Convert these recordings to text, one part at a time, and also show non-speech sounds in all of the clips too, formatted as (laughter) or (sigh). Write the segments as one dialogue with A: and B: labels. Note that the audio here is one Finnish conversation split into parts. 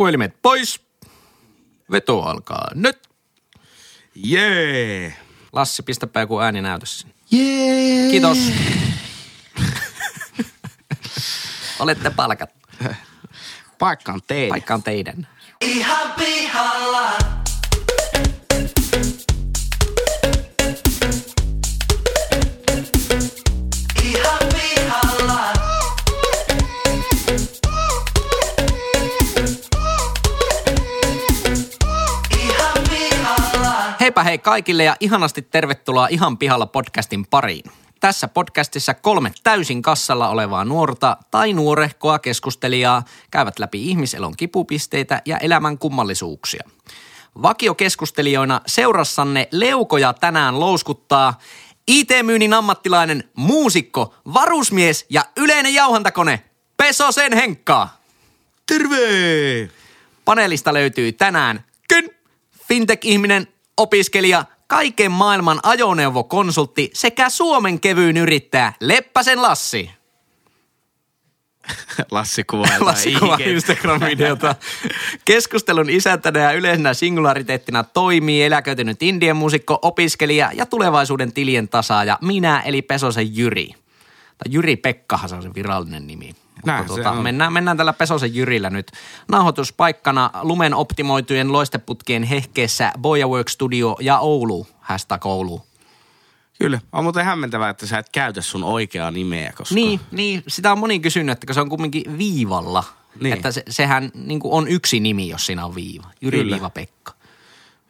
A: Puhelimet pois. Veto alkaa nyt.
B: Jee.
A: Lassi, pistäpä joku ääninäytös sinne.
C: Jee.
A: Kiitos. (laughs) Olette palkat.
B: Paikka on teidän.
A: Paikka on teidän.
D: Ihan pihalla.
A: Heipä hei kaikille ja ihanasti tervetuloa Ihan pihalla podcastin pariin. Tässä podcastissa kolme täysin kassalla olevaa nuorta tai nuorehkoa keskustelijaa käyvät läpi ihmiselon kipupisteitä ja elämän kummallisuuksia. Vakiokeskustelijoina seurassanne leukoja tänään louskuttaa IT-myynnin ammattilainen, muusikko, varusmies ja yleinen jauhantakone Pesosen Henkka.
B: Terve!
A: Paneelista löytyy tänään Kyn, fintech-ihminen, opiskelija, kaiken maailman ajoneuvokonsultti sekä Suomen kevyyn yrittäjä Leppäsen Lassi. (laughs) (laughs)
B: Lassi kuvaa.
A: Lassi kuvaa Instagram-videota. Keskustelun isäntänä ja yleisenä singulariteettina toimii eläköitynyt indien muusikko, opiskelija ja tulevaisuuden tilien tasaaja minä eli Pesosen Jyri. Tai Jyri Pekkahan se on se virallinen nimi.
B: Näin on.
A: Mennään, mennään tällä Pesosen Jyrillä nyt. Nauhoituspaikkana lumen optimoitujen loisteputkien hehkeessä Boya Work Studio ja Oulu. Hashtag Oulu.
B: Kyllä. On muuten hämmentävää, että sä et käytä sun oikeaa nimeä, koska...
A: Niin, niin, sitä on moni kysynyt, että kun se on kumminkin viivalla.
B: Niin.
A: Että se, sehän niin on yksi nimi, jos siinä on viiva. Jyri
B: Kyllä.
A: Viiva Pekka.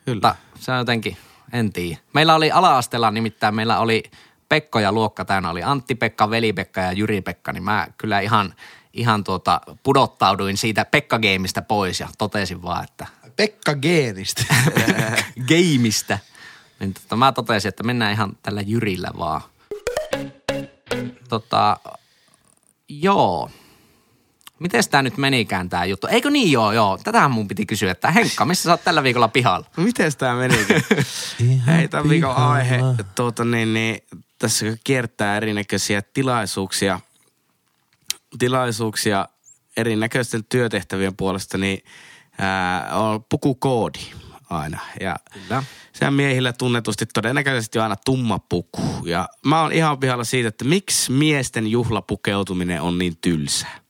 B: Kyllä.
A: Mutta se on jotenkin, en tiedä. Meillä oli ala-asteella nimittäin, meillä oli Pekko ja luokka täynnä oli Antti-Pekka, Veli-Pekka ja Jyri-Pekka, niin mä kyllä ihan, ihan tuota, pudottauduin siitä Pekka-geimistä pois ja totesin vaan, että
C: Pekka Geenistä. (laughs)
A: geimistä. Niin tota, mä totesin, että mennään ihan tällä Jyrillä vaan. Tota, joo. Miten tämä nyt menikään tämä juttu? Eikö niin joo, joo. Tätähän mun piti kysyä, että Henkka, missä sä oot tällä viikolla pihalla?
B: Miten tää menikin? Hei, tämän viikon aihe, tuota, niin, niin, tässä kiertää erinäköisiä tilaisuuksia, tilaisuuksia erinäköisten työtehtävien puolesta, niin ää, on pukukoodi aina. Ja
A: Kyllä.
B: sehän miehillä tunnetusti todennäköisesti on aina tumma puku. Ja mä oon ihan pihalla siitä, että miksi miesten juhlapukeutuminen on niin tylsää.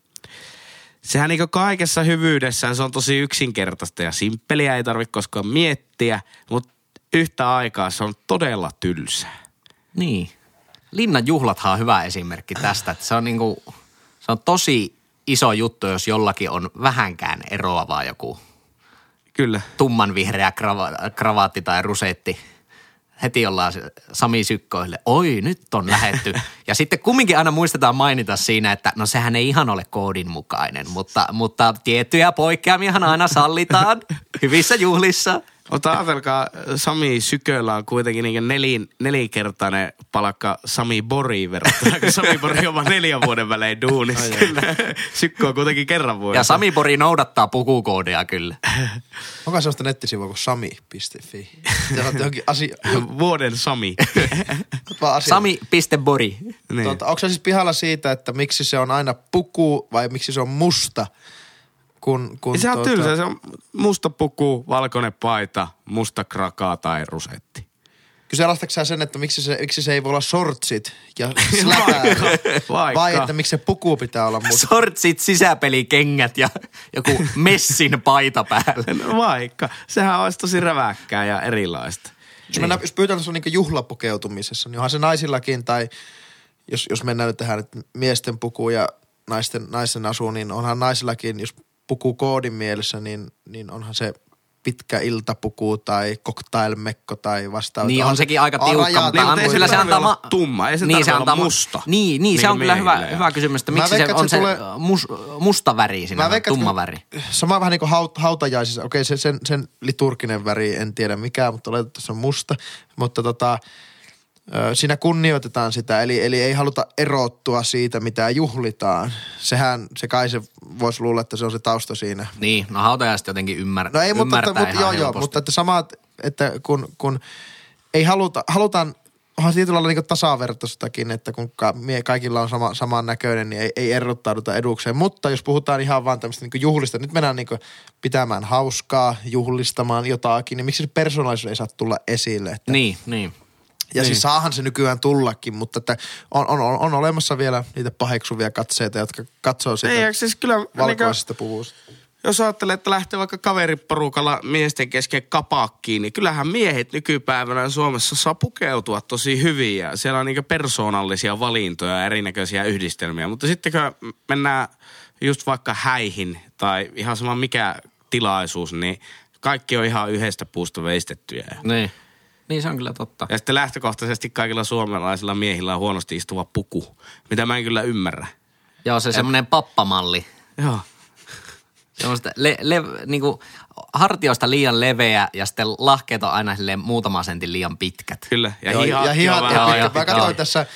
B: Sehän niin kaikessa hyvyydessään se on tosi yksinkertaista ja simppeliä, ei tarvitse koskaan miettiä, mutta yhtä aikaa se on todella tylsää.
A: Niin. Linnan juhlathan on hyvä esimerkki tästä, että se on niinku, se on tosi iso juttu, jos jollakin on vähänkään eroavaa joku
B: Kyllä.
A: tummanvihreä krava- kravaatti tai rusetti. Heti ollaan Sami Sykkoille, oi nyt on lähetty. (laughs) Ja sitten kumminkin aina muistetaan mainita siinä, että no sehän ei ihan ole koodin mukainen, mutta, mutta tiettyjä poikkeamiahan aina sallitaan (laughs) hyvissä juhlissa.
B: Mutta ajatelkaa, Sami Syköllä on kuitenkin niin nelin, nelikertainen palkka Sami Boriin verrattuna, kun Sami Bori on vaan neljän vuoden välein duunissa. Kyllä. Sykkö on kuitenkin kerran vuodessa.
A: Ja Sami Pori noudattaa pukukoodia kyllä.
C: Onko sellaista nettisivua kuin sami.fi? Ja asia...
B: Vuoden Sami.
A: Sami.bori.
B: niin.
C: Tuota, onko se siis pihalla siitä, että miksi se on aina puku vai miksi se on musta? Kun, kun
B: Se on
C: tuota-
B: tylsä, se on musta puku, valkoinen paita, musta krakaa tai rusetti.
C: Kyseenalaistatko sä sen, että miksi se, miksi se ei voi olla shortsit ja (laughs) släpää?
B: vaikka.
C: Vai että miksi se puku pitää olla musta?
A: Sortsit, sisäpelikengät ja joku messin paita päällä.
B: No (laughs) vaikka. Sehän olisi tosi räväkkää ja erilaista.
C: Jos, mennään, jos pyytään tuossa niin juhlapukeutumisessa, niin onhan se naisillakin tai jos, jos mennään nyt tähän että miesten puku ja naisten, naisten asu, niin onhan naisillakin, jos puku koodin mielessä, niin, niin onhan se pitkä iltapuku tai cocktailmekko tai vastaava.
A: Niin on sekin aika tiukka, mutta
B: Niin, ei se
A: kyllä se antaa...
B: olla tumma, ei se
A: niin, se antaa
B: musta.
A: Niin, niin, se
B: Niin
A: on kyllä hyvä, hyvä kysymys, että miksi se on se,
C: se tulee-
A: mus, musta väri siinä,
C: veikkaan,
A: tumma väri.
C: Sama vähän niin kuin haut, hautajaisissa. Okei, se, sen, sen liturginen väri, en tiedä mikä, mutta oletetaan, että se on musta. Mutta tota, siinä kunnioitetaan sitä, eli, eli ei haluta erottua siitä, mitä juhlitaan. Sehän, se kai se voisi luulla, että se on se tausta siinä.
A: Niin, no hautajaiset jotenkin ymmär,
C: No ei, mutta,
A: ymmärtää
C: mutta, mutta joo, joo, mutta että sama, että kun, kun ei haluta, halutaan onhan tietyllä lailla niin tasavertaistakin, että kun ka- mie- kaikilla on sama, saman näköinen, niin ei, ei erottauduta edukseen. Mutta jos puhutaan ihan vaan tämmöistä niin juhlista, nyt mennään niin pitämään hauskaa, juhlistamaan jotakin, niin miksi se persoonallisuus ei saa tulla esille? Että
A: Niin, niin.
C: Ja
B: Niin.
C: siis saahan se nykyään tullakin, mutta että on, on, on, on olemassa vielä niitä paheksuvia katseita, jotka katsoo sitä
B: Ei, eikö siis kyllä, niin
C: valkoisesta puvusta.
B: jos ajattelee, että lähtee vaikka kaveriporukalla miesten kesken kapakkiin, niin kyllähän miehet nykypäivänä Suomessa saa pukeutua tosi hyvin ja siellä on niinku persoonallisia valintoja ja erinäköisiä yhdistelmiä. Mutta sitten kun mennään just vaikka häihin tai ihan sama mikä tilaisuus, niin kaikki on ihan yhdestä puusta veistettyjä.
A: Niin. Niin se on kyllä totta.
B: Ja sitten lähtökohtaisesti kaikilla suomalaisilla miehillä on huonosti istuva puku, mitä mä en kyllä ymmärrä.
A: Joo, se semmoinen pappamalli.
B: Joo.
A: Semmoista le, le, niinku, hartioista liian leveä ja sitten lahkeet on aina silleen muutama sentin liian pitkät.
B: Kyllä. Ja
C: Joo,
B: hihat,
C: ja hihat
B: vähän-
A: joo,
C: pitkä. Mä
A: joo.
C: katsoin tässä, äh,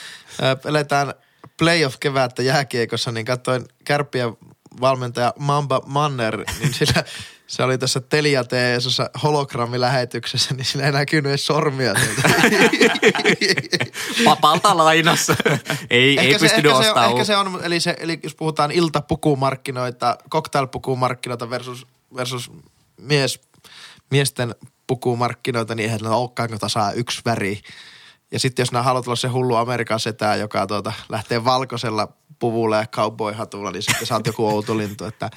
C: eletään playoff-kevättä jääkiekossa, niin katsoin kärppiä valmentaja Mamba Manner, niin sillä, se oli tässä Telia TSssä hologrammilähetyksessä, niin sillä ei näkynyt edes sormia. (laughs)
A: Papalta lainassa. ei, ei
C: se,
A: pystynyt
C: ehkä, se,
A: ostamaan.
C: ehkä se on, eli, se, eli jos puhutaan iltapukumarkkinoita, cocktailpukumarkkinoita versus, versus mies, miesten pukumarkkinoita, niin eihän ne olekaan tasaa yksi väri. Ja sitten jos nämä haluat olla se hullu Amerikan setää, joka tuota, lähtee valkoisella puvulla ja cowboy-hatulla, niin sitten saat joku outo lintu. Että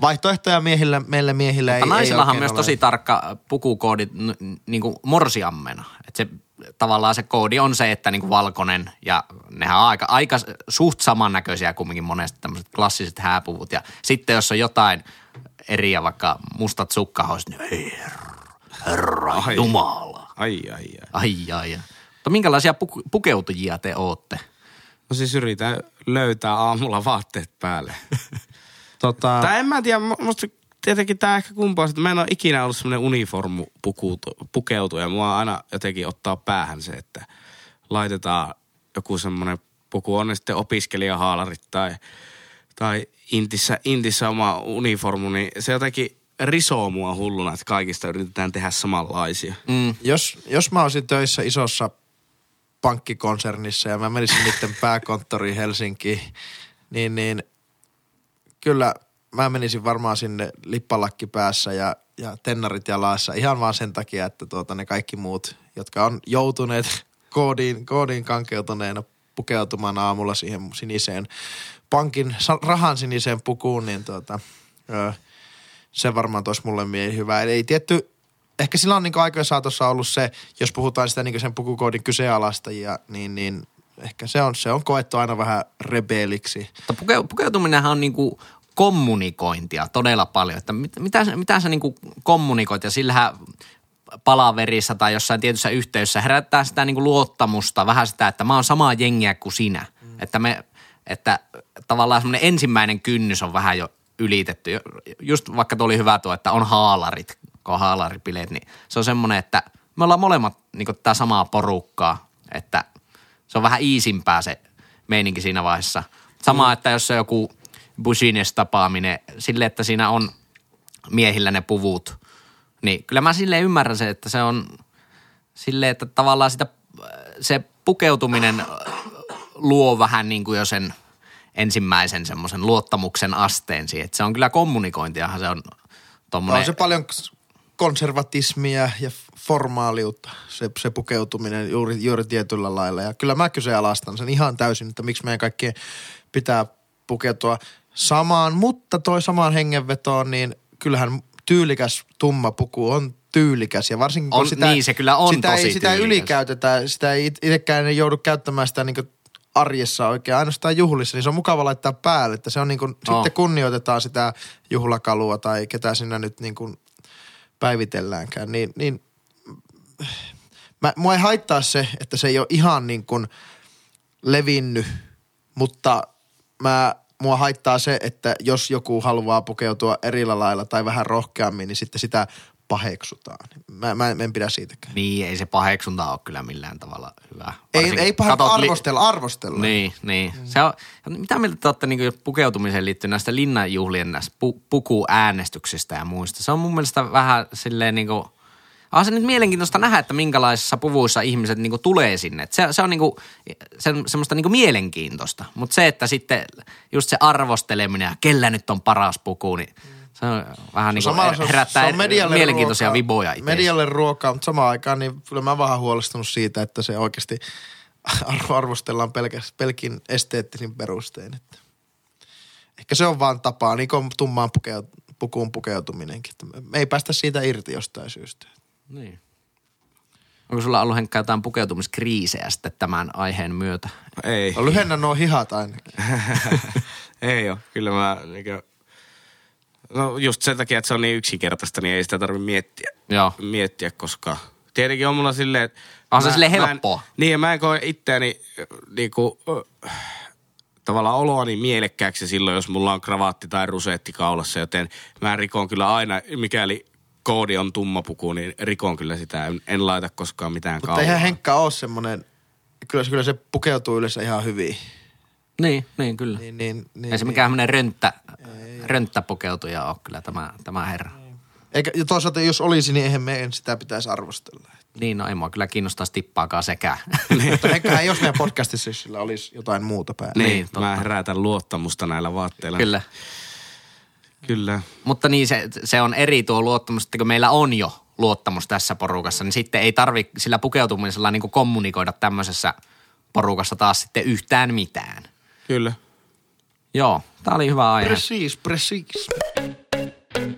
C: vaihtoehtoja miehille, meille miehille ei,
A: Mutta
C: ei
A: naisillahan
C: oikein
A: myös
C: ole.
A: tosi tarkka pukukoodi niin kuin morsiammena. Että se tavallaan se koodi on se, että niin kuin valkoinen ja nehän on aika, aika suht samannäköisiä kumminkin monesti tämmöiset klassiset hääpuvut. Ja sitten jos on jotain eriä, vaikka mustat sukkahoiset, niin ei herra, herra
B: Ai.
A: jumala.
B: Ai, ai, ai.
A: Ai, ai, ai. Mutta minkälaisia pukeutujia te ootte?
B: No siis yritän löytää aamulla vaatteet päälle. (laughs)
C: Tota,
B: tai en mä tiedä, mu- musta tietenkin tää ehkä kumpaa, että mä en ole ikinä ollut semmoinen uniformu pukeutuja. Mua aina jotenkin ottaa päähän se, että laitetaan joku semmoinen puku, on ne sitten opiskelijahaalarit tai, tai intissä, intissä oma uniformu, niin se jotenkin risoo mua hulluna, että kaikista yritetään tehdä samanlaisia.
A: Mm.
C: jos, jos mä olisin töissä isossa pankkikonsernissa ja mä menisin niiden pääkonttoriin Helsinkiin, niin, niin kyllä mä menisin varmaan sinne lippalakki päässä ja, ja tennarit jalassa ihan vaan sen takia, että tuota ne kaikki muut, jotka on joutuneet koodiin, koodiin kankeutuneena pukeutumaan aamulla siihen siniseen pankin rahan siniseen pukuun, niin tuota, ö, se varmaan toisi mulle mieli hyvä. Eli ei tietty, ehkä sillä on niin aikojen saatossa ollut se, jos puhutaan sitä niin sen pukukoodin kyseenalaistajia, niin, niin ehkä se on, se on koettu aina vähän rebeliksi.
A: Mutta puke, pukeutuminenhan on niinku kommunikointia todella paljon. Että mit, mitä, mitä sä niinku kommunikoit ja sillähän palaverissa tai jossain tietyssä yhteydessä herättää sitä niinku luottamusta, vähän sitä, että mä oon samaa jengiä kuin sinä. Mm. Että, me, että tavallaan semmoinen ensimmäinen kynnys on vähän jo ylitetty. Just vaikka tuo oli hyvä tuo, että on haalarit, kun on haalaripileet, niin se on semmoinen, että me ollaan molemmat niinku tämä samaa porukkaa, että se on vähän iisimpää se meininki siinä vaiheessa. Sama, että jos se on joku business tapaaminen, sille, että siinä on miehillä ne puvut, niin kyllä mä sille ymmärrän se, että se on sille, että tavallaan sitä, se pukeutuminen luo vähän niin kuin jo sen ensimmäisen semmoisen luottamuksen asteen siihen. Että se on kyllä kommunikointiahan se on tommonen.
C: On se paljon konservatismia ja formaaliutta, se, se pukeutuminen juuri, juuri tietyllä lailla. Ja kyllä mä kyseenalaistan sen ihan täysin, että miksi meidän kaikkien pitää pukeutua samaan, mutta toi samaan hengenvetoon, niin kyllähän tyylikäs tumma puku on tyylikäs ja varsinkin kun
A: On-
C: sitä,
A: niin, se kyllä on
C: sitä
A: tosi
C: ei, sitä
A: tyylikäs.
C: ylikäytetä, sitä ei it- itsekään ei joudu käyttämään sitä niin arjessa oikein, ainoastaan juhlissa, niin se on mukava laittaa päälle, että se on niin kuin,
A: Oh.
C: sitten kunnioitetaan sitä juhlakalua tai ketä sinä nyt niin kuin päivitelläänkään, niin, niin mä, mua ei haittaa se, että se ei ole ihan niin kuin levinnyt, mutta mä, mua haittaa se, että jos joku haluaa pukeutua eri lailla tai vähän rohkeammin, niin sitten sitä paheksutaan. Mä, mä en, en pidä siitäkään.
A: Niin, ei se paheksunta ole kyllä millään tavalla hyvä.
C: Ei,
A: Varsinkin
C: ei paha
A: katot li-
C: arvostella, arvostella.
A: Niin, niin. Mm. Se on, mitä mieltä te olette niin pukeutumiseen liittyen näistä linnanjuhlien näistä pu, pukuäänestyksistä ja muista? Se on mun mielestä vähän silleen niin kuin, On se nyt mielenkiintoista nähdä, että minkälaisissa puvuissa ihmiset niinku tulee sinne. Et se, se on niinku, se, semmoista niinku mielenkiintoista. Mutta se, että sitten just se arvosteleminen ja kellä nyt on paras puku, niin se on vähän niinku
C: Samalla se on-
A: herättää
C: se on medialle
A: mielenkiintoisia
C: ruokaa-
A: viboja itse.
C: Medialle ruokaa, mutta samaan aikaan niin kyllä mä vähän huolestunut siitä, että se oikeasti (laughs) arvo- arvostellaan pelkäs, pelkin esteettisin perustein. Että ehkä se on vaan tapaa, niin kuin tummaan pukeut, pukuun pukeutuminenkin. Että me- ei päästä siitä irti jostain syystä.
A: Niin. Onko sulla ollut Henkka jotain pukeutumiskriisejä sitten tämän aiheen myötä?
B: Ei.
C: No lyhennä nuo hihat ainakin. (laughs)
B: ei ole. Kyllä mä niinku, no just sen takia, että se on niin yksinkertaista, niin ei sitä tarvitse miettiä,
A: Joo.
B: miettiä koska tietenkin on mulla silleen, että
A: On se
B: mä-
A: silleen
B: mä en-
A: helppoa.
B: Niin, ja mä en koe itseäni niinku, ö, tavallaan oloani mielekkääksi silloin, jos mulla on kravaatti tai rusetti kaulassa, joten mä rikon kyllä aina, mikäli koodi on tumma puku, niin rikon kyllä sitä. En, en laita koskaan mitään
C: Mutta
B: kaulaa.
C: eihän Henkka ole semmoinen, kyllä, se- kyllä se pukeutuu yleensä ihan hyvin.
A: Niin, niin kyllä.
C: Niin, niin, niin,
A: ei se mikään semmoinen rönttä, rönttäpukeutuja ole kyllä tämä, tämä herra.
C: Eikä, ja toisaalta jos olisi, niin eihän meidän sitä pitäisi arvostella.
A: Niin, no ei mua kyllä kiinnostaisi tippaakaan sekään. (laughs)
C: Mutta ei jos meidän podcastissa, jos sillä olisi jotain muuta päällä.
B: Niin,
A: Niin,
B: niin
A: totta.
B: mä herätän luottamusta näillä vaatteilla.
A: kyllä.
B: Kyllä.
A: Mutta niin se, se on eri tuo luottamus, että kun meillä on jo luottamus tässä porukassa, niin sitten ei tarvi sillä pukeutumisella niin kommunikoida tämmöisessä porukassa taas sitten yhtään mitään.
B: Kyllä.
A: Joo, tämä oli hyvä aihe.
C: Precis, precis.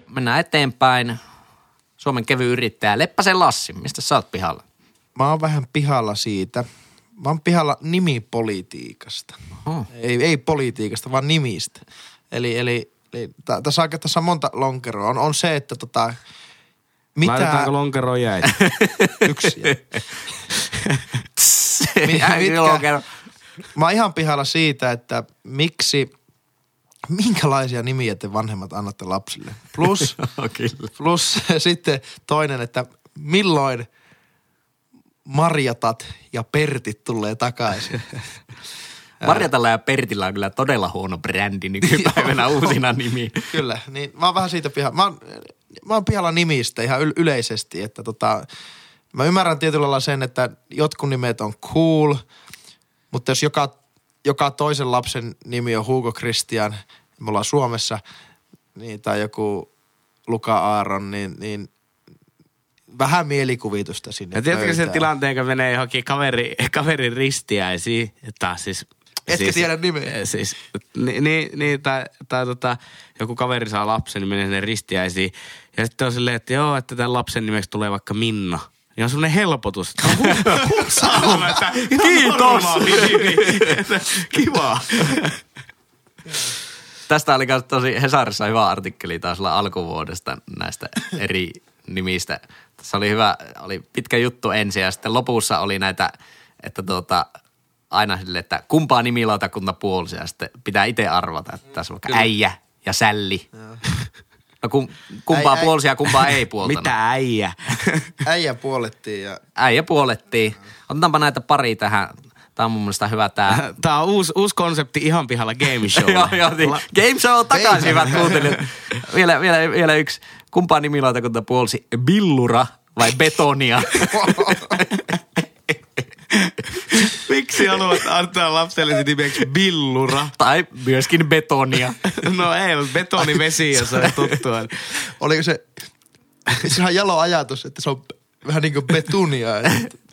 A: Mennään eteenpäin. Suomen kevy yrittäjä Leppäsen Lassi, mistä sä oot pihalla?
C: Mä oon vähän pihalla siitä. Mä oon pihalla nimipolitiikasta.
A: Oho.
C: Ei, ei politiikasta, vaan nimistä. Eli, eli, eli tä- tässä, on, tässä on monta lonkeroa. On, on se, että tota, mitä...
B: Laitetaanko lonkeroon jäi? (laughs)
C: Yksi. (laughs)
A: Mitkä?
C: mitkä- Mä oon ihan pihalla siitä, että miksi, minkälaisia nimiä te vanhemmat annatte lapsille. Plus, (laughs) plus (laughs) sitten toinen, että milloin Marjatat ja Pertit tulee takaisin. (laughs)
A: Marjatalla ja Pertillä on kyllä todella huono brändi nykypäivänä uusina nimi.
C: Kyllä, niin mä oon vähän siitä pihalla. Mä oon, mä oon pihalla nimistä ihan yl- yleisesti, että tota, mä ymmärrän tietyllä lailla sen, että jotkut nimet on cool, mutta jos joka, joka toisen lapsen nimi on Hugo Christian, me ollaan Suomessa, niin, tai joku Luka Aaron, niin, niin vähän mielikuvitusta sinne
B: Ja tiedätkö sen tilanteen, kun menee johonkin kaveri, kaverin ristiäisiin, taas siis...
C: Etkä
B: siis,
C: tiedä nimeä.
B: Siis, niin, niin, niin tai, tai tota, joku kaveri saa lapsen, niin menee sinne ristiäisiin. Ja sitten on silleen, että joo, että tämän lapsen nimeksi tulee vaikka Minna. Ja on semmoinen helpotus. Että hu- (laughs) hu- että
A: Kiitos.
B: normaali nimi. Että Kiva.
A: Tästä oli myös tosi Hesarissa hyvä artikkeli taas alkuvuodesta näistä eri nimistä. Tässä oli hyvä, oli pitkä juttu ensin ja sitten lopussa oli näitä, että tuota, aina sille, että kumpaa nimilautakunta puolsi ja sitten pitää itse arvata, että tässä on vaikka äijä ja sälli. No kum, kumpaa
C: Äi- äi-
A: puolsi ja kumpaa ei (laughs) puoltanut.
B: Mitä äijä? (laughs)
C: Äijä puolettiin ja
A: Äijä puolettiin. Otetaanpa näitä pari tähän. Tämä on mun mielestä hyvä tämä. (laughs)
B: Tämä on uusi, uusi konsepti ihan pihalla game show.
A: joo, joo, niin. Game show on takaisin, hyvät kuuntelijat. Vielä, vielä, vielä yksi. Kumpaa nimilautakunta puolsi? Billura vai Betonia?
B: Miksi haluat antaa lapsellesi nimeksi Billura?
A: tai myöskin Betonia. (laughs)
B: No ei, mutta betonivesi, jos on tuttua.
C: oliko se, se on jalo ajatus, että se on vähän niin kuin betunia. Että,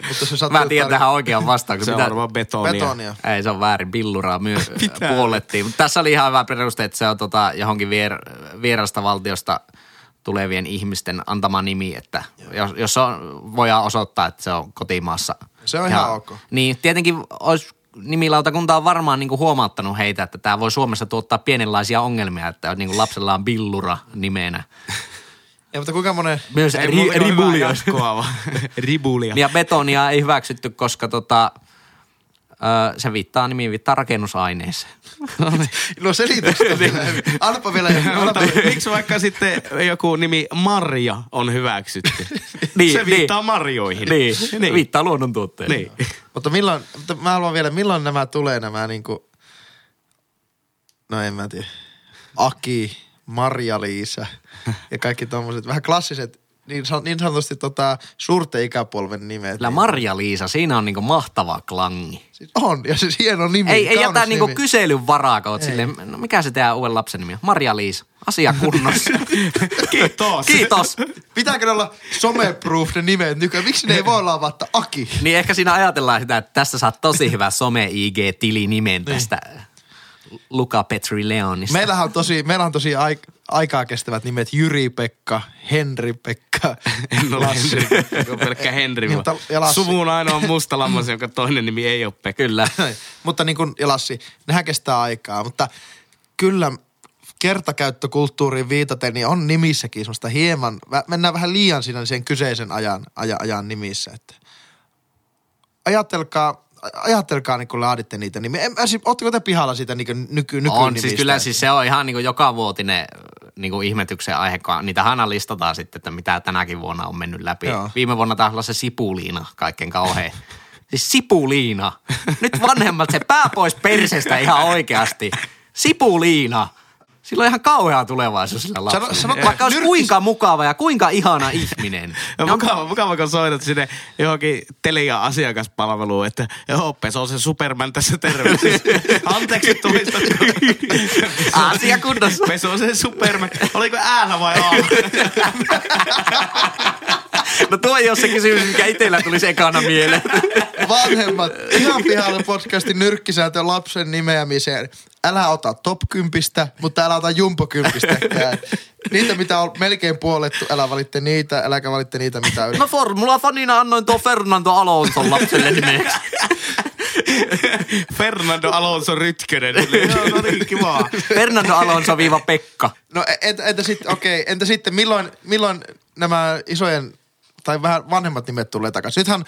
C: mutta se sattuu
A: Mä tiedän tähän oikean vastauksen.
B: Se on
A: Mitä-
B: varmaan betonia.
C: betonia.
A: Ei, se on väärin. Billuraa myös (laughs) puolettiin. Mutta tässä oli ihan hyvä peruste, että se on tota johonkin vier, vierasta valtiosta tulevien ihmisten antama nimi, että jos, jos on, voidaan osoittaa, että se on kotimaassa.
C: Se on ihan ok.
A: Niin, tietenkin olisi nimilautakunta on varmaan niinku huomauttanut heitä, että tämä voi Suomessa tuottaa pienenlaisia ongelmia, että niinku lapsella on Billura nimenä.
C: Ja, mutta kuinka monen,
A: Myös ri, ribulia. (laughs)
B: Ribulia.
A: Ja betonia ei hyväksytty, koska tota, ö, se viittaa nimiin viittaa rakennusaineeseen. (laughs)
C: no selitykset on vielä (laughs)
B: miksi vaikka sitten joku nimi Marja on hyväksytty? (laughs)
A: Niin,
B: se viittaa
A: niin.
B: marjoihin.
A: Niin,
B: niin.
A: viittaa luonnontuotteeseen.
B: Niin.
C: mutta milloin, mutta mä haluan vielä, milloin nämä tulee nämä niinku, no en mä tiedä, Aki, Marja-Liisa ja kaikki tommoset vähän klassiset niin, san- niin sanotusti tota, suurten ikäpolven nimet.
A: Kyllä
C: niin-
A: Marja-Liisa, siinä on niinku mahtava klangi.
C: Siis on, ja siis hieno nimi.
A: Ei, ei jätä niinku kyselyn varaa, kun oot silleen, no mikä se teidän uuden lapsen nimi on? Marja-Liisa. Asia kunnossa. (laughs)
B: Kiitos.
A: Kiitos.
C: Pitääkö ne olla someproof ne nimet nykyään? Miksi ne ei voi olla vaikka Aki?
A: Niin ehkä siinä ajatellaan sitä, että tästä saat tosi hyvä some-IG-tilinimen
C: Niin.
A: Luca Petri Leonista.
C: Meillähän on tosi, meillä on tosi aik- aikaa kestävät nimet Jyri-Pekka, Henri-Pekka, (laughs)
B: En ole
C: Lassi.
B: Henri, pelkkä Henri.
C: Niin, mutta- ja Lassi.
B: Suvun ainoa mustalammas, jonka toinen nimi ei ole Pekka.
A: Kyllä. (laughs)
C: mutta niin kuin ja Lassi, nehän kestää aikaa, mutta kyllä kertakäyttökulttuuriin viitaten, niin on nimissäkin semmoista hieman, mennään vähän liian siinä sen kyseisen ajan, ajan, ajan nimissä, että ajatelkaa, ajatelkaa niin kun laaditte niitä nimiä. En, en, ootteko te pihalla siitä niin nyky, nykynimistä?
A: On siis kyllä siis se on ihan niinku joka vuotinen niinku ihmetyksen aihe, kun niitä aina listataan sitten, että mitä tänäkin vuonna on mennyt läpi.
C: Joo.
A: Viime vuonna taisi olla se sipuliina kaikkein kauhein. (laughs) Siis sipuliina. Nyt vanhemmat se pää pois persestä ihan oikeasti. Sipuliina. Sillä on ihan kauhea tulevaisuus sillä lapsella.
C: Sano- sano-
A: Vaikka olisi
C: nyrkis-
A: kuinka mukava ja kuinka ihana ihminen.
B: Ja
A: Ne on-
B: mukava, mukava, kun soitat sinne johonkin Telia asiakaspalveluun, että joo, se on se Superman tässä terveys. (laughs) Anteeksi tulistatko? (laughs)
A: Asia kunnossa.
B: Peso on se Superman. Oliko äällä vai A? (laughs)
A: No tuo ei ole se kysymys, mikä itsellä tulisi ekana mieleen.
C: Vanhemmat, ihan pihalla podcastin nyrkkisääntö lapsen nimeämiseen. Älä ota top 10, mutta älä ota jumpo 10. Niitä, mitä on melkein puolettu, älä valitte niitä, äläkä valitte niitä, mitä yli.
A: Mä formula-fanina annoin tuo Fernando Alonson lapselle nimeksi.
B: Fernando Alonso Rytkönen. Joo, no niin, kiva.
A: Fernando Alonso viiva Pekka.
C: No entä, entä sitten, okei, entä sitten milloin, milloin nämä isojen tai vähän vanhemmat nimet tulee takaisin? Nythän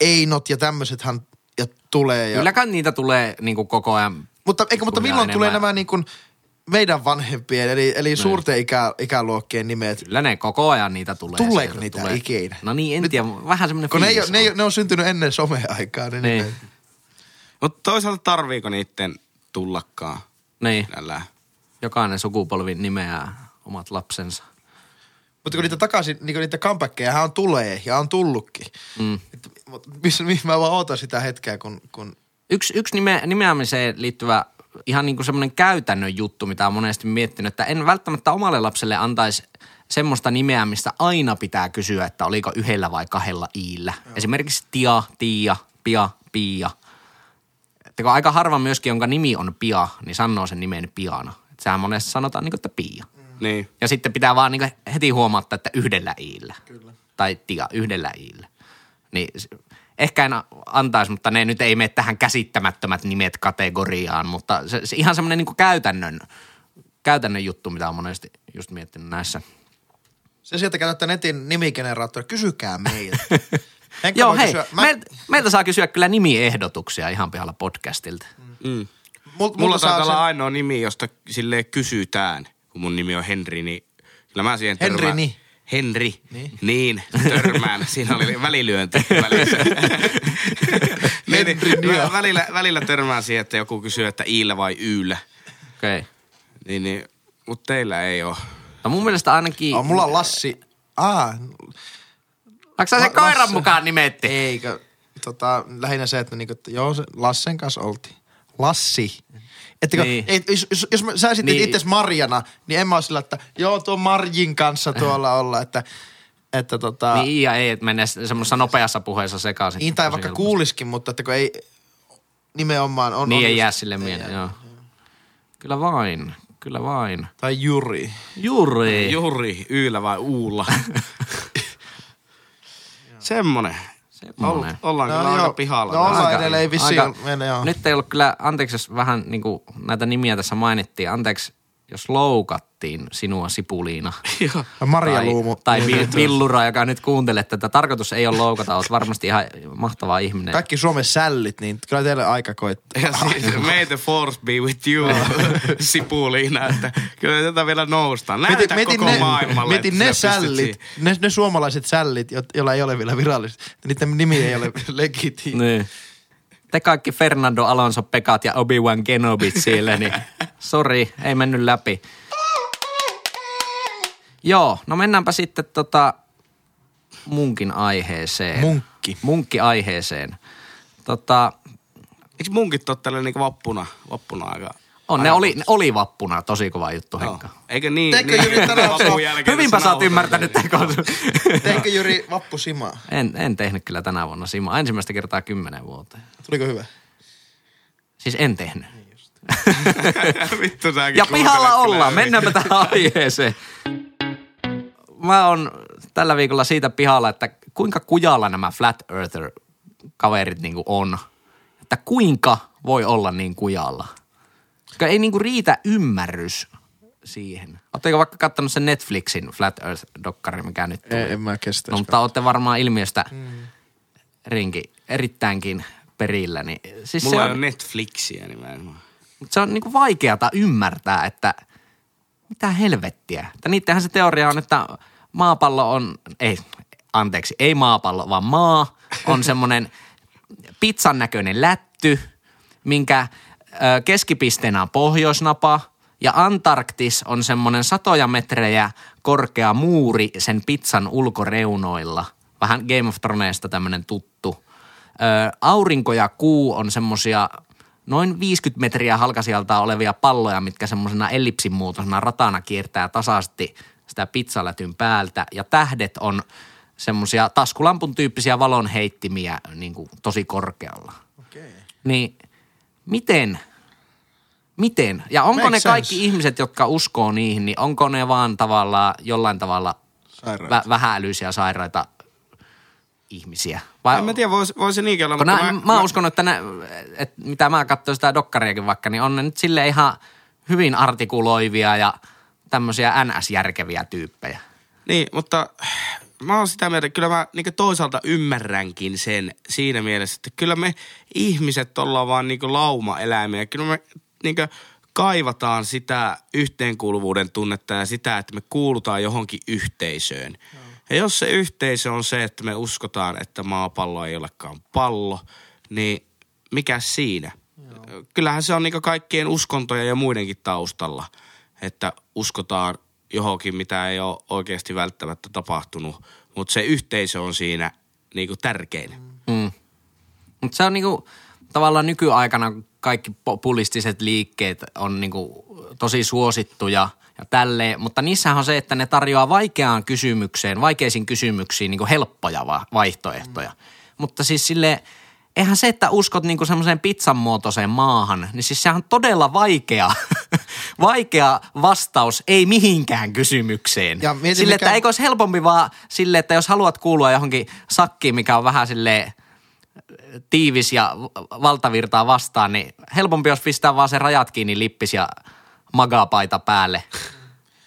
C: Einot ja tämmöisethän ja tulee. Ja,
A: Kylläkään niitä tulee niin kuin koko ajan.
C: Mutta, eikö, mutta milloin tulee
A: enemmän.
C: nämä niin kuin meidän vanhempien, eli, eli suurten ikä, ikäluokkien nimet?
A: Kyllä ne koko ajan niitä tulee.
C: Tuleeko
A: sieltä
C: niitä ikinä?
A: No niin, en
C: Nyt-
A: tiedä. Vähän semmoinen
C: Kun ne, ei, ne,
A: on.
C: ole- ne on syntynyt ennen someaikaa, ne
A: Niin.
C: nimet.
B: Mutta toisaalta tarviiko niitten tullakaan?
A: Niin,
B: Älä.
A: jokainen sukupolvi nimeää omat lapsensa.
C: Mutta kun niitä takaisin, niin kun niitä comebackkejä on tulee ja on tullutkin.
A: Mm.
C: Et, mut missä, mihin mä vaan ootan sitä hetkeä, kun, kun
A: Yksi, yksi nime, nimeämiseen liittyvä ihan niin kuin semmoinen käytännön juttu, mitä on monesti miettinyt, että en välttämättä omalle lapselle antaisi semmoista nimeä, mistä aina pitää kysyä, että oliko yhdellä vai kahdella iillä. Esimerkiksi Tia, Tiia, Pia, Pia. Että kun aika harva myöskin, jonka nimi on Pia, niin sanoo sen nimen Piana. Että sehän monesti sanotaan niin kuin, että Pia.
B: Niin.
A: Ja sitten pitää vaan niin heti huomata, että yhdellä iillä. Kyllä. Tai tia, yhdellä iillä. Niin ehkä en antaisi, mutta ne nyt ei mene tähän käsittämättömät nimet kategoriaan, mutta se, se ihan semmoinen niin käytännön, käytännön juttu, mitä on monesti just miettinyt näissä.
C: se sieltä käytätte netin nimigeneraattori, kysykää meiltä. (laughs)
A: Joo, hei,
C: kysyä-
A: mä... meiltä, meiltä saa kysyä kyllä nimiehdotuksia ihan pihalla podcastilta.
B: Mm.
C: mul-
B: Mulla
C: saa
B: taitaa
C: sen-
B: olla ainoa nimi, josta sille kysytään, kun mun nimi on Henri, niin kyllä mä siihen
C: Henri,
B: törmään.
C: niin.
B: Henri,
C: Niin.
B: niin. törmään. (laughs) Siinä oli välilyönti välissä. (laughs) niin,
C: Henri,
B: niin, mä välillä, välillä törmään siihen, että joku kysyy, että iillä vai yyllä.
A: Okei. Okay.
B: Niin, niin, mutta teillä ei ole.
A: No mun mielestä ainakin...
C: Oh, mulla on Lassi. Ah,
A: Onko sen koiran
C: Lasse.
A: mukaan nimetti?
C: eikö. Tota, lähinnä se, että, niinku, että joo, se Lassen kanssa oltiin. Lassi. Ettekö,
A: Niin.
C: niin. et, jos, jos, jos mä- sä esitit
A: Niin.
C: itse Marjana, niin en mä ole sillä, että joo, tuo Marjin kanssa tuolla (laughs) olla, että, että tota,
A: Niin ja ei, että menee semmoisessa nopeassa puheessa sekaisin.
C: niin tai vaikka
A: helposti.
C: kuuliskin, mutta että kun ei nimenomaan on.
A: Niin
C: on
A: ei
C: just-
A: jää sille mieleen, joo. Kyllä vain, kyllä vain.
C: Tai Juri.
A: Juuri.
B: Juri, Yylä vai Uulla? (laughs) Semmonen.
A: Semmonen.
B: Ollaan kyllä
C: No,
B: aika
C: joo.
B: pihalla.
C: No, ollaan
A: Aika-
C: edelleen, ei vissiin
A: aika-
C: ole- mene, joo.
A: Nyt ei ollut kyllä, anteeksi jos vähän niin kuin näitä nimiä tässä mainittiin, anteeksi jos loukattiin sinua Sipuliina. (laughs)
C: Maria
A: tai,
C: Luumu.
A: Tai Vi- Villura, joka nyt kuuntelee tätä. Tarkoitus ei ole loukata, olet varmasti ihan mahtava ihminen.
C: Kaikki Suomen sällit, niin kyllä teille aika koittaa.
B: Ja siis, (laughs) may the force be with you, (laughs) Sipuliina, että kyllä tätä vielä noustaan. Näytä koko
C: ne,
B: maailmalle.
C: mietin ne sällit, ne, ne suomalaiset sällit, jo- joilla ei ole vielä viralliset. Niiden nimi ei ole legiti.
A: Niin. Te kaikki Fernando Alonso Pekat ja Obi-Wan Kenobit siellä, niin sori, ei mennyt läpi. Joo, no mennäänpä sitten tota munkin aiheeseen.
C: Munkki.
A: Munkki aiheeseen. Tota,
B: Eikö munkit ole tällä niinku vappuna, vappuna aika?
A: On, ne oli, ne oli vappuna tosi kova juttu. Henkka.
B: Eikö niin?
C: Teekö
B: niin
C: Jyri tänään
B: vapun
C: se-
B: jälkeen
A: Hyvinpä
B: tässä
A: sä oot ymmärtänyt tämän
C: Teinkö Jyri vappusimaa?
A: en, en tehnyt kyllä tänä vuonna Sima. Ensimmäistä kertaa kymmenen vuoteen.
C: Tuliko hyvä?
A: Siis en tehnyt. (laughs)
B: Vittu säkin
A: Ja pihalla ollaan. Mennäänpä tähän aiheeseen. Mä oon tällä viikolla siitä pihalla, että kuinka kujalla nämä Flat Earther-kaverit niinku on. Että kuinka voi olla niin kujalla. Koska ei niinku riitä ymmärrys siihen. Oletteko vaikka kattonut sen Netflixin Flat Earth-dokkari, mikä nyt tuli?
C: En, en mä kestä.
A: No, mutta olette varmaan ilmiöstä rinki erittäinkin perillä. Niin, siis
B: Mulla
A: se
B: ei
A: on,
B: ole Netflixiä nimenomaan.
A: mutta se on niinku vaikeata ymmärtää, että mitä helvettiä. Että niittenhän se teoria on, että maapallo on, ei, anteeksi, ei maapallo, vaan maa on (laughs) semmoinen pizzan näköinen lätty, minkä keskipisteenä on pohjoisnapa ja Antarktis on semmoinen satoja metrejä korkea muuri sen pizzan ulkoreunoilla. Vähän Game of Thronesista tämmöinen tuttu. Ö, aurinko ja kuu on semmosia noin 50 metriä halkasijalta olevia palloja, mitkä semmoisena ellipsin muotoisena ratana kiertää tasaisesti sitä pizzalätyn päältä. Ja tähdet on semmoisia taskulampun tyyppisiä valonheittimiä niin kuin tosi korkealla.
C: Okei.
A: Niin miten, miten? Ja onko
C: Makes
A: ne kaikki
C: sense.
A: ihmiset, jotka uskoo niihin, niin onko ne vaan tavallaan jollain tavalla vä- vähäälyisiä sairaita ihmisiä? Vai,
B: En mä tiedä, voisi vois se niinkin olla, mutta
A: nää, mä, mä, uskon, että, ne, että mitä mä katsoin sitä dokkariakin vaikka, niin on ne nyt sille ihan hyvin artikuloivia ja tämmöisiä NS-järkeviä tyyppejä.
B: Niin, mutta mä oon sitä mieltä, että kyllä mä niin toisaalta ymmärränkin sen siinä mielessä, että kyllä me ihmiset ollaan vaan niin lauma-eläimiä. Kyllä me niin kaivataan sitä yhteenkuuluvuuden tunnetta ja sitä, että me kuulutaan johonkin yhteisöön. Ja jos se yhteisö on se, että me uskotaan, että maapallo ei olekaan pallo, niin mikä siinä? Kyllähän se on niin kaikkien uskontoja ja muidenkin taustalla, että uskotaan johonkin, mitä ei ole oikeasti välttämättä tapahtunut, mutta se yhteisö on siinä niin tärkein.
A: Mm. Mutta se on niinku, tavallaan nykyaikana kaikki populistiset liikkeet on niinku tosi suosittuja ja tälleen, mutta niissähän on se, että ne tarjoaa vaikeaan kysymykseen, vaikeisiin kysymyksiin niinku helppoja va- vaihtoehtoja. Mm. Mutta siis sille eihän se, että uskot niinku semmoiseen pizzan muotoiseen maahan, niin siis sehän on todella vaikea, vaikea vastaus ei mihinkään kysymykseen.
C: Ja mieti,
A: sille,
C: mikä-
A: että eikö olisi helpompi vaan sille, että jos haluat kuulua johonkin sakkiin, mikä on vähän silleen tiivis ja valtavirtaa vastaan, niin helpompi olisi pistää vaan se rajat kiinni lippis ja magapaita päälle.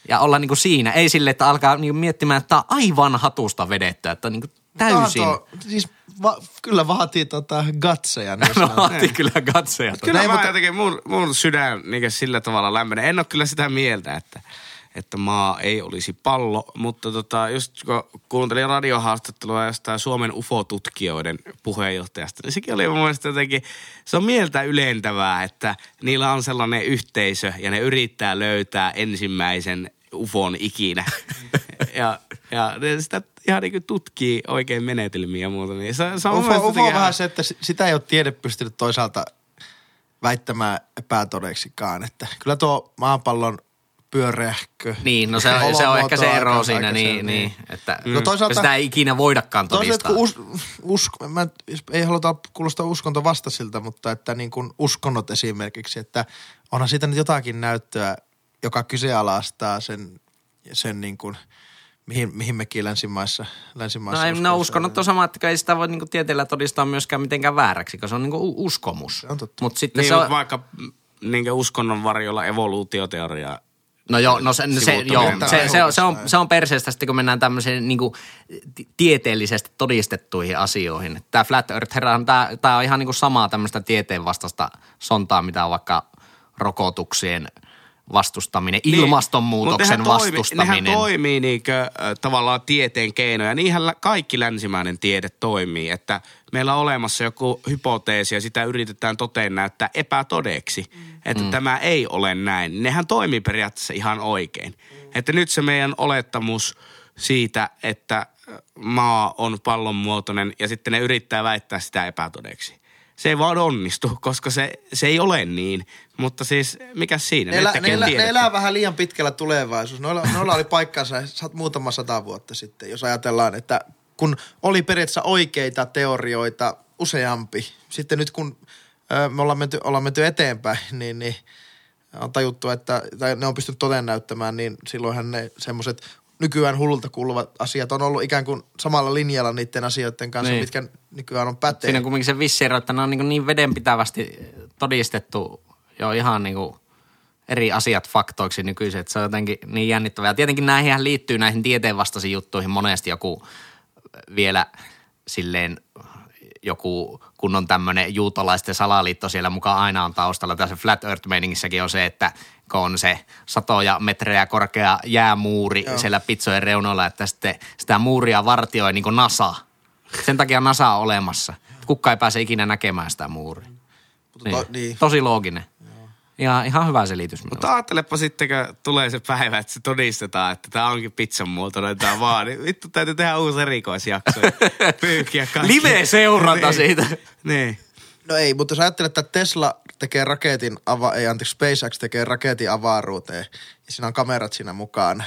A: Ja olla niinku siinä, ei sille, että alkaa niinku miettimään, että tämä on aivan hatusta vedettä, että niinku täysin.
C: Tahto, siis va, kyllä vaatii tota gatseja. (laughs) Niin
A: No vaatii kyllä katseja.
B: Kyllä
C: Ei,
B: mä
C: mutta-
B: jotenkin, mun, mun sydän niin sillä tavalla lämpenee. En ole kyllä sitä mieltä, että, että maa ei olisi pallo, mutta tota, just kun kuuntelin radiohaastattelua jostain Suomen UFO-tutkijoiden puheenjohtajasta, niin sekin oli mun mielestä jotenkin, se on mieltä ylentävää, että niillä on sellainen yhteisö ja ne yrittää löytää ensimmäisen UFOn ikinä. (laughs) ja, ja sitä ihan niin kuin tutkii oikein menetelmiä ja muuta. Niin se, se on
C: on
B: jotenkin-
C: vähän se, että si- sitä ei ole tiede pystynyt toisaalta väittämään epätodeksikaan. Että kyllä tuo maapallon pyöreähkö.
A: Niin, no se, on- se on ehkä se ero siinä, niin,
C: se-
A: niin, että
C: No toisaalta-
A: sitä ei ikinä voidakaan
C: Toisaalta
A: todistaa.
C: kun us, usko, mä, ei haluta kuulostaa uskonto vastasilta, mutta että niin kuin uskonnot esimerkiksi, että onhan siitä nyt jotakin näyttöä, joka kyseenalaistaa sen, sen niin kuin, mihin, mihin mekin länsimaissa, länsimaissa
A: No, ei, no uskonnot on sama, että ei sitä voi niinku tieteellä todistaa myöskään mitenkään vääräksi, koska se on niinku uskomus.
C: Se on totta.
A: Mutta sitten
B: Niin,
A: se on,
B: vaikka niin uskonnon varjolla evoluutioteoria.
A: no joo, no se, se,
B: sivuuttaminen
A: joo, se, se, on, se, on, se on perseestä sitten, kun mennään tämmöiseen niinku ti- tieteellisesti todistettuihin asioihin. Tämä Flat Earth, tämä, tämä on ihan niinku samaa tämmöistä tieteen vastasta sontaa, mitä on vaikka rokotuksien vastustaminen, ilmastonmuutoksen
B: Mut nehän toimi-
A: vastustaminen.
B: Nehän toimii niinkö, äh, tavallaan tieteen keinoja. Niinhän kaikki länsimäinen tiede toimii, että meillä on olemassa joku hypoteesi ja sitä yritetään toteen näyttää epätodeksi, että mm. tämä ei ole näin. Nehän toimii periaatteessa ihan oikein. Mm. Että nyt se meidän olettamus siitä, että maa on pallon muotoinen ja sitten ne yrittää väittää sitä epätodeksi. Se ei vaan onnistu, koska se, se ei ole niin. Mutta siis, mikä siinä?
C: Ne, elä, ne, elä, ne elää vähän liian pitkällä tulevaisuus. Noilla, noilla oli paikkansa sat- muutama sata vuotta sitten, jos ajatellaan, että kun oli periaatteessa oikeita teorioita useampi. Sitten nyt kun ö, me ollaan menty, ollaan menty eteenpäin, (laughs) niin, niin on tajuttu, että tai ne on pystynyt toteen näyttämään, niin silloinhan ne semmoiset nykyään hullulta kuuluvat asiat on ollut ikään kuin samalla linjalla niiden asioiden kanssa,
A: Niin.
C: mitkä nykyään on pätee.
A: Siinä on kumminkin se vissi ero, että ne on niin, niin vedenpitävästi todistettu jo ihan niin kuin eri asiat faktoiksi nykyisin, että se on jotenkin niin jännittävää. Ja tietenkin näihin liittyy näihin tieteenvastaisiin juttuihin monesti joku vielä silleen joku kunnon tämmöinen juutalaisten salaliitto siellä mukaan aina on taustalla. Tässä Flat Earth-meiningissäkin on se, että kun on se satoja metrejä korkea jäämuuri Joo. siellä pizzojen reunoilla, että sitten sitä muuria vartioi niin kuin NASA. Sen takia NASA on olemassa. Kukka ei pääse ikinä näkemään sitä muuria.
C: Mutta to, niin.
A: Tosi looginen. Ihan, ihan hyvä selitys.
B: Mutta ajattelepa sitten, kun tulee se päivä, että se todistetaan, että tämä onkin pizzan muotoinen tämä vaan. Niin vittu täytyy tehdä uusi erikoisjakso. ja (laughs) Pyyhkiä kaikki.
A: Live-seuranta
B: Niin.
A: siitä.
B: Niin.
C: No ei, mutta jos ajattelet, että Tesla tekee raketin, ava, ei anteeksi, SpaceX tekee raketin avaruuteen ja siinä on kamerat siinä mukana.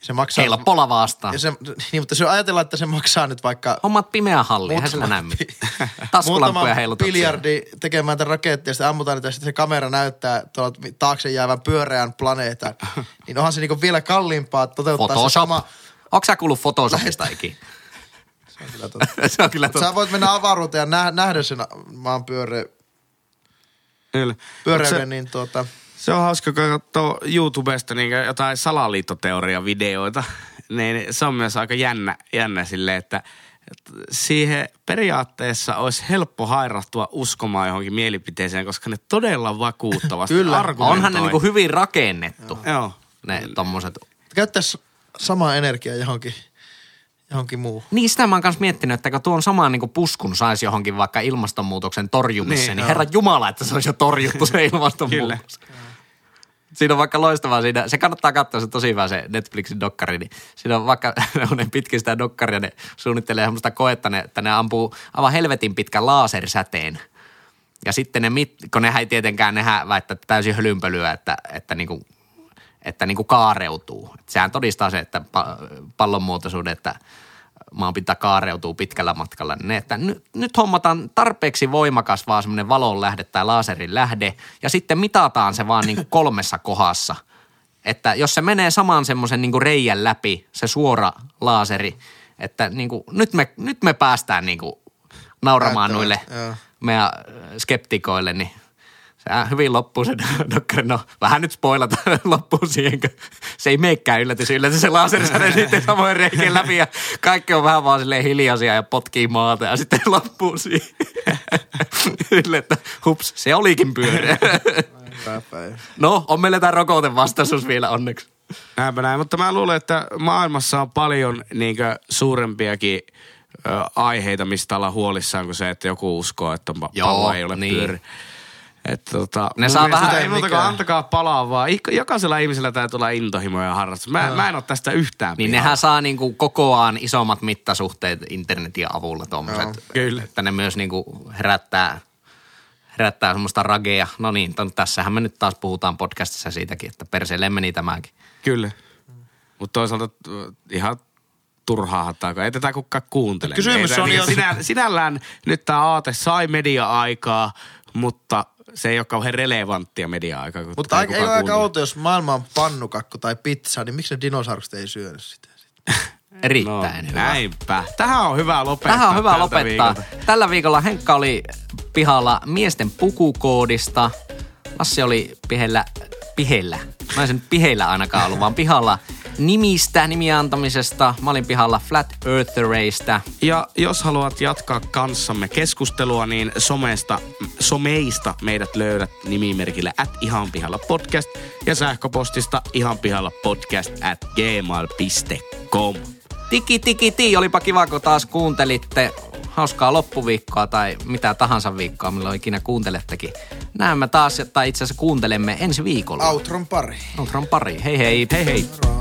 C: Ja se maksaa...
A: Heillä pola vastaan.
C: ja se, niin, mutta se ajatellaan, että se maksaa nyt vaikka
A: Hommat pimeä halli, eihän sillä mitään. (laughs) Taskulampuja (laughs) heilutuksia.
C: biljardi tekemään tätä rakettia, ja sitten ammutaan niitä, ja sitten se kamera näyttää tuolla taakse jäävän pyöreän planeetan. (laughs) niin onhan se niinku vielä kalliimpaa toteuttaa se
A: Photoshop.
C: sama.
A: Onko sä kuullut Photoshopista ikinä?
C: Se on kyllä totta. (laughs)
A: se on kyllä totta.
C: sä voit mennä avaruuteen ja nä- nähdä sen maan pyöre,
B: Kyllä.
C: Pyöreyden,
B: se,
C: niin tuota...
B: se on hauska, kun katsoo YouTubesta niin jotain salaliittoteoria-videoita. (laughs) Niin se on myös aika jännä, jännä silleen, että että siihen periaatteessa olisi helppo hairahtua uskomaan johonkin mielipiteeseen, koska ne todella vakuuttavasti (laughs)
C: Kyllä.
B: argumentoi.
A: Onhan ne niinku hyvin rakennettu,
B: Joo.
A: ne tommoset.
C: Käyttäisi samaa energiaa johonkin, johonkin muuhun.
A: Niin sitä mä oon kanssa miettinyt, että kun tuon samaan niinku puskun saisi johonkin vaikka ilmastonmuutoksen torjumiseen,
B: Niin,
A: niin, niin herra jumala, että se olisi jo torjuttu se (laughs) ilmastonmuutos. Siinä on vaikka loistavaa siinä, se kannattaa katsoa, se tosi hyvä se Netflixin dokkari, niin siinä on vaikka, (laughs) ne pitkin sitä dokkaria, ne suunnittelee semmoista koetta, ne, että ne ampuu aivan helvetin pitkän lasersäteen. Ja sitten ne, mit, kun nehän ei tietenkään, nehän väittää täysin hölynpölyä, että, että niinku, että niinku kaareutuu. Et sehän todistaa se, että pa, pallonmuotoisuuden, että maanpinta kaareutuu pitkällä matkalla. Niin ne, että nyt, nyt hommataan tarpeeksi voimakas vaan semmoinen valon lähde tai laserin lähde ja sitten mitataan se vaan niinku (coughs) kolmessa kohdassa. Että jos se menee saman semmoisen niinku reijän läpi, se suora laaseri, että niinku, nyt, me, nyt me päästään niinku nauramaan noille
C: Joo.
A: meidän skeptikoille, niin äh, hyvin loppuu se (laughs) dokkari. No, vähän nyt spoilata (laughs) loppuu siihen, kun se ei meikään yllätys. Yllätys se lasersäde (laughs) sitten samoin reikien läpi ja kaikki on vähän vaan silleen hiljaisia ja potkii maata ja sitten loppuu siihen. Silleen, että hups, se olikin pyöreä. No, on meillä tämä rokotevastaisuus vielä onneksi.
B: Näinpä näin, mutta mä luulen, että maailmassa on paljon niinkö suurempiakin ö, aiheita, mistä ollaan huolissaan kuin se, että joku uskoo, että
A: Joo,
B: pallo ei ole
A: niin.
B: pyöri. Että tota,
A: Ne saa vähän-
B: Ei muuta kuin antakaa palaa vaan. Jokaisella ihmisellä täytyy olla intohimo ja harrastus. Mä, mä en ole tästä yhtään
A: Niin
B: pihalla.
A: nehän saa niinku kokoaan isommat mittasuhteet internetin avulla tuommoiset.
B: Kyllä.
A: Että ne myös niinku herättää, herättää semmoista ragea. No niin, ton, tässähän me nyt taas puhutaan podcastissa siitäkin, että perseelle meni tämäkin.
B: Kyllä. Mutta toisaalta ö, ihan turhaa hattaa, kun ei tätä kukaan kuuntele.
C: Kysymys
B: Ei
C: on jo-
B: Sinä, sinällään nyt tämä aate sai media-aikaa, mutta se ei ole kauhean relevanttia media-aikaa. kun
C: Mutta aika, ei ole aika outo, jos maailma on pannukakku tai pizza, niin miksi ne dinosaurukset ei syönyt sitä? (laughs)
A: Erittäin
B: no,
A: hyvä.
B: Näinpä. Tähän on hyvä lopettaa.
A: Tähän on hyvä lopettaa.
B: viikolta.
A: Tällä viikolla Henkka oli pihalla miesten pukukoodista. Lassi oli pihellä, pihellä. Mä en sen piheillä ainakaan ollut, vaan pihalla nimistä, nimien antamisesta. Mä olin pihalla Flat Earthereistä.
B: Ja jos haluat jatkaa kanssamme keskustelua, niin somesta, someista meidät löydät nimimerkillä at ihanpihalla podcast ja sähköpostista ihanpihalla podcast at gmail.com.
A: Tiki tiki ti, olipa kiva kun taas kuuntelitte. Hauskaa loppuviikkoa tai mitä tahansa viikkoa, milloin ikinä kuuntelettekin. Näemme taas, tai itse asiassa kuuntelemme ensi viikolla.
C: Outron pari.
A: Outron pari. Hei hei. Hei hei.
C: Moro.